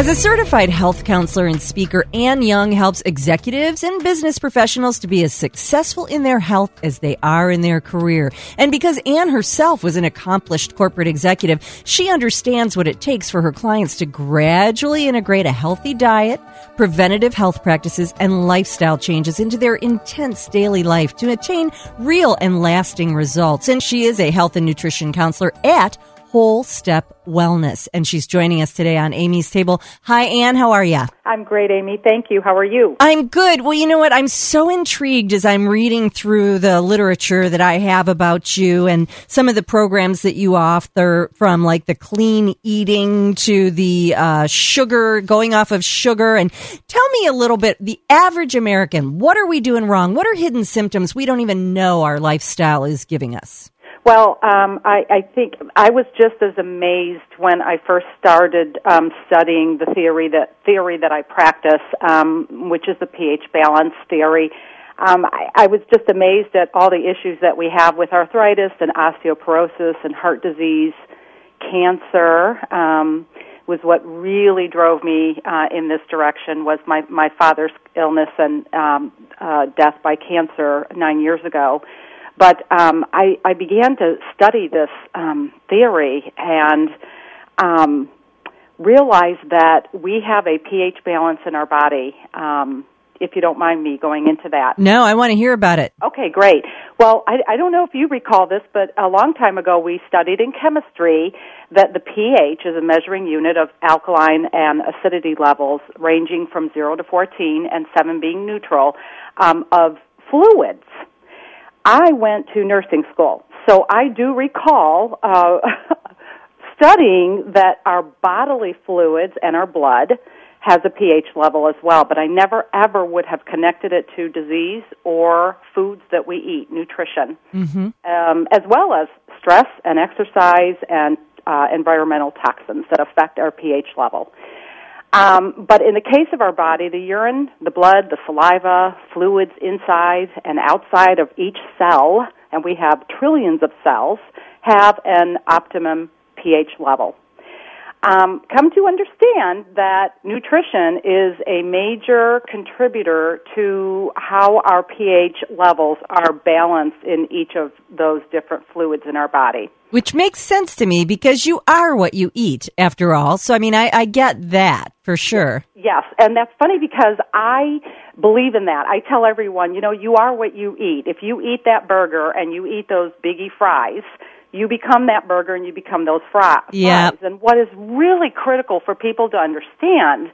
As a certified health counselor and speaker, Anne Young helps executives and business professionals to be as successful in their health as they are in their career. And because Anne herself was an accomplished corporate executive, she understands what it takes for her clients to gradually integrate a healthy diet, preventative health practices, and lifestyle changes into their intense daily life to attain real and lasting results. And she is a health and nutrition counselor at Whole Step Wellness. And she's joining us today on Amy's Table. Hi, Anne. How are you? I'm great, Amy. Thank you. How are you? I'm good. Well, you know what? I'm so intrigued as I'm reading through the literature that I have about you and some of the programs that you offer from like the clean eating to the uh, sugar, going off of sugar. And tell me a little bit, the average American, what are we doing wrong? What are hidden symptoms we don't even know our lifestyle is giving us? Well, um, I, I think I was just as amazed when I first started um, studying the theory that theory that I practice, um, which is the pH balance theory. Um, I, I was just amazed at all the issues that we have with arthritis and osteoporosis and heart disease, cancer. Um, was what really drove me uh, in this direction was my my father's illness and um, uh, death by cancer nine years ago but um, I, I began to study this um, theory and um, realized that we have a pH balance in our body. Um, if you don't mind me going into that. No, I want to hear about it. Okay, great. Well, I, I don't know if you recall this, but a long time ago we studied in chemistry that the pH is a measuring unit of alkaline and acidity levels ranging from 0 to 14 and 7 being neutral um, of fluids. I went to nursing school, so I do recall uh, studying that our bodily fluids and our blood has a pH level as well, but I never ever would have connected it to disease or foods that we eat, nutrition, mm-hmm. um, as well as stress and exercise and uh, environmental toxins that affect our pH level. Um, but in the case of our body, the urine, the blood, the saliva, fluids inside and outside of each cell, and we have trillions of cells, have an optimum pH level. Um, come to understand that nutrition is a major contributor to how our pH levels are balanced in each of those different fluids in our body. Which makes sense to me because you are what you eat, after all. So, I mean, I, I get that for sure. Yes, and that's funny because I believe in that. I tell everyone, you know, you are what you eat. If you eat that burger and you eat those biggie fries, you become that burger and you become those fries. Yeah. And what is really critical for people to understand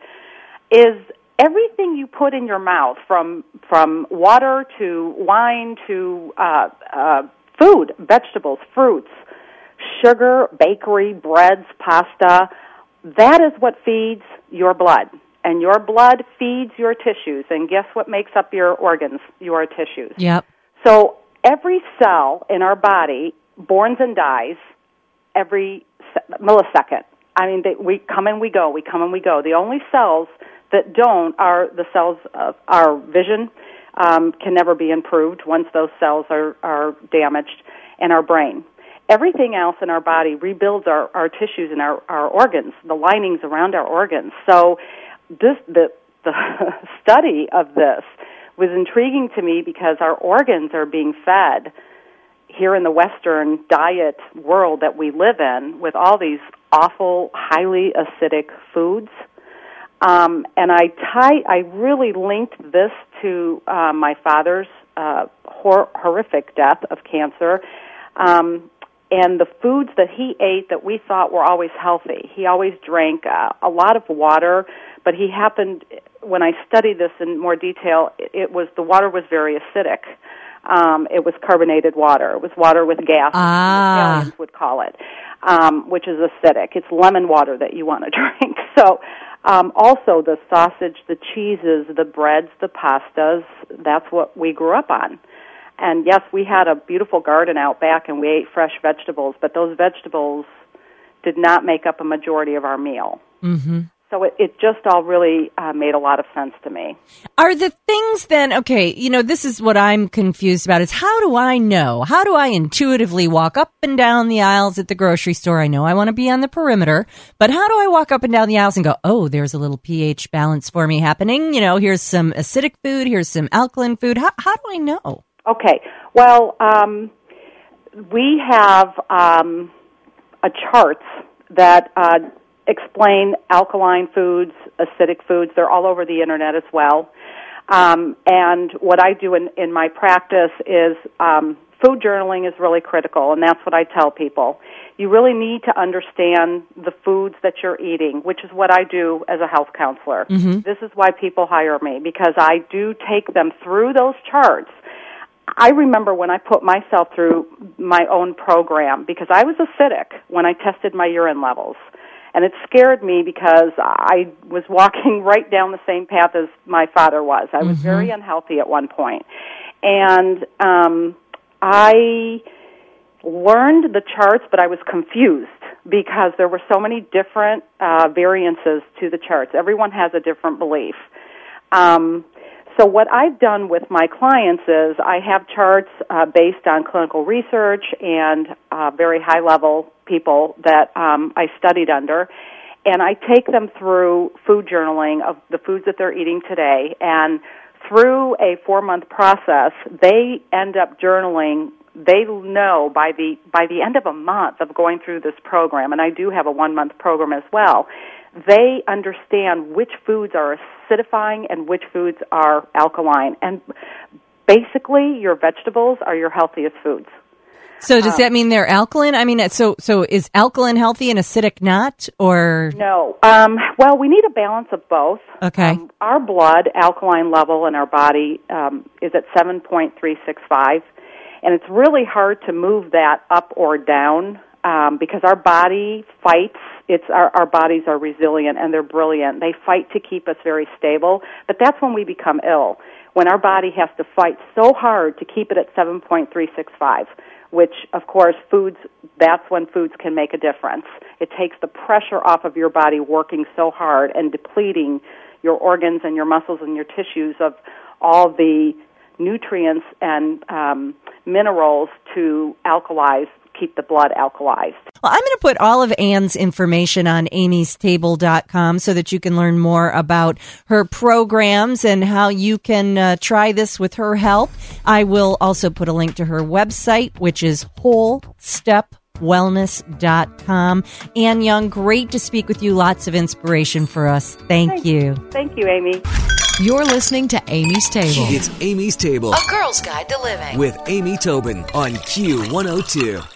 is everything you put in your mouth, from from water to wine to uh, uh, food, vegetables, fruits, sugar, bakery, breads, pasta. That is what feeds your blood. And your blood feeds your tissues. And guess what makes up your organs? Your tissues. Yep. So every cell in our body borns and dies every millisecond. I mean, they, we come and we go. We come and we go. The only cells that don't are the cells of our vision um, can never be improved once those cells are, are damaged, and our brain. Everything else in our body rebuilds our, our tissues and our, our organs, the linings around our organs. So, this the the study of this was intriguing to me because our organs are being fed here in the Western diet world that we live in with all these awful, highly acidic foods. Um, and I tie, I really linked this to uh, my father's uh, hor- horrific death of cancer, um, and the foods that he ate that we thought were always healthy. He always drank uh, a lot of water, but he happened when I studied this in more detail. It, it was the water was very acidic um, it was carbonated water. It was water with gas, ah. Italians would call it, um, which is acidic. It's lemon water that you want to drink. So, um, also the sausage, the cheeses, the breads, the pastas. That's what we grew up on. And yes, we had a beautiful garden out back, and we ate fresh vegetables. But those vegetables did not make up a majority of our meal. Mm-hmm. So it, it just all really uh, made a lot of sense to me. Are the things then, okay, you know, this is what I'm confused about is how do I know? How do I intuitively walk up and down the aisles at the grocery store? I know I want to be on the perimeter, but how do I walk up and down the aisles and go, oh, there's a little pH balance for me happening? You know, here's some acidic food, here's some alkaline food. How, how do I know? Okay, well, um, we have um, a charts that uh, explain alkaline foods, acidic foods. They're all over the internet as well. Um, and what I do in, in my practice is um, food journaling is really critical, and that's what I tell people. You really need to understand the foods that you're eating, which is what I do as a health counselor. Mm-hmm. This is why people hire me because I do take them through those charts. I remember when I put myself through my own program because I was acidic when I tested my urine levels and it scared me because I was walking right down the same path as my father was. I was mm-hmm. very unhealthy at one point, and um, I learned the charts, but I was confused because there were so many different uh, variances to the charts. Everyone has a different belief. Um, so what I've done with my clients is I have charts uh, based on clinical research and uh, very high level people that um, I studied under, and I take them through food journaling of the foods that they're eating today, and through a four month process, they end up journaling. They know by the by the end of a month of going through this program, and I do have a one month program as well they understand which foods are acidifying and which foods are alkaline. And basically, your vegetables are your healthiest foods. So does um, that mean they're alkaline? I mean, so so is alkaline healthy and acidic not, or no? Um, well, we need a balance of both. Okay. Um, our blood alkaline level in our body um, is at seven point three six five, and it's really hard to move that up or down um, because our body fights. It's our, our bodies are resilient and they're brilliant. They fight to keep us very stable, but that's when we become ill. When our body has to fight so hard to keep it at 7.365, which of course foods, that's when foods can make a difference. It takes the pressure off of your body working so hard and depleting your organs and your muscles and your tissues of all the nutrients and um, minerals to alkalize keep the blood alkalized. Well, I'm going to put all of Anne's information on amystable.com so that you can learn more about her programs and how you can uh, try this with her help. I will also put a link to her website, which is whole step wellness.com. Anne Young, great to speak with you. Lots of inspiration for us. Thank, Thank you. Thank you, Amy. You're listening to Amy's Table. It's Amy's Table. A girl's guide to living. With Amy Tobin on Q102.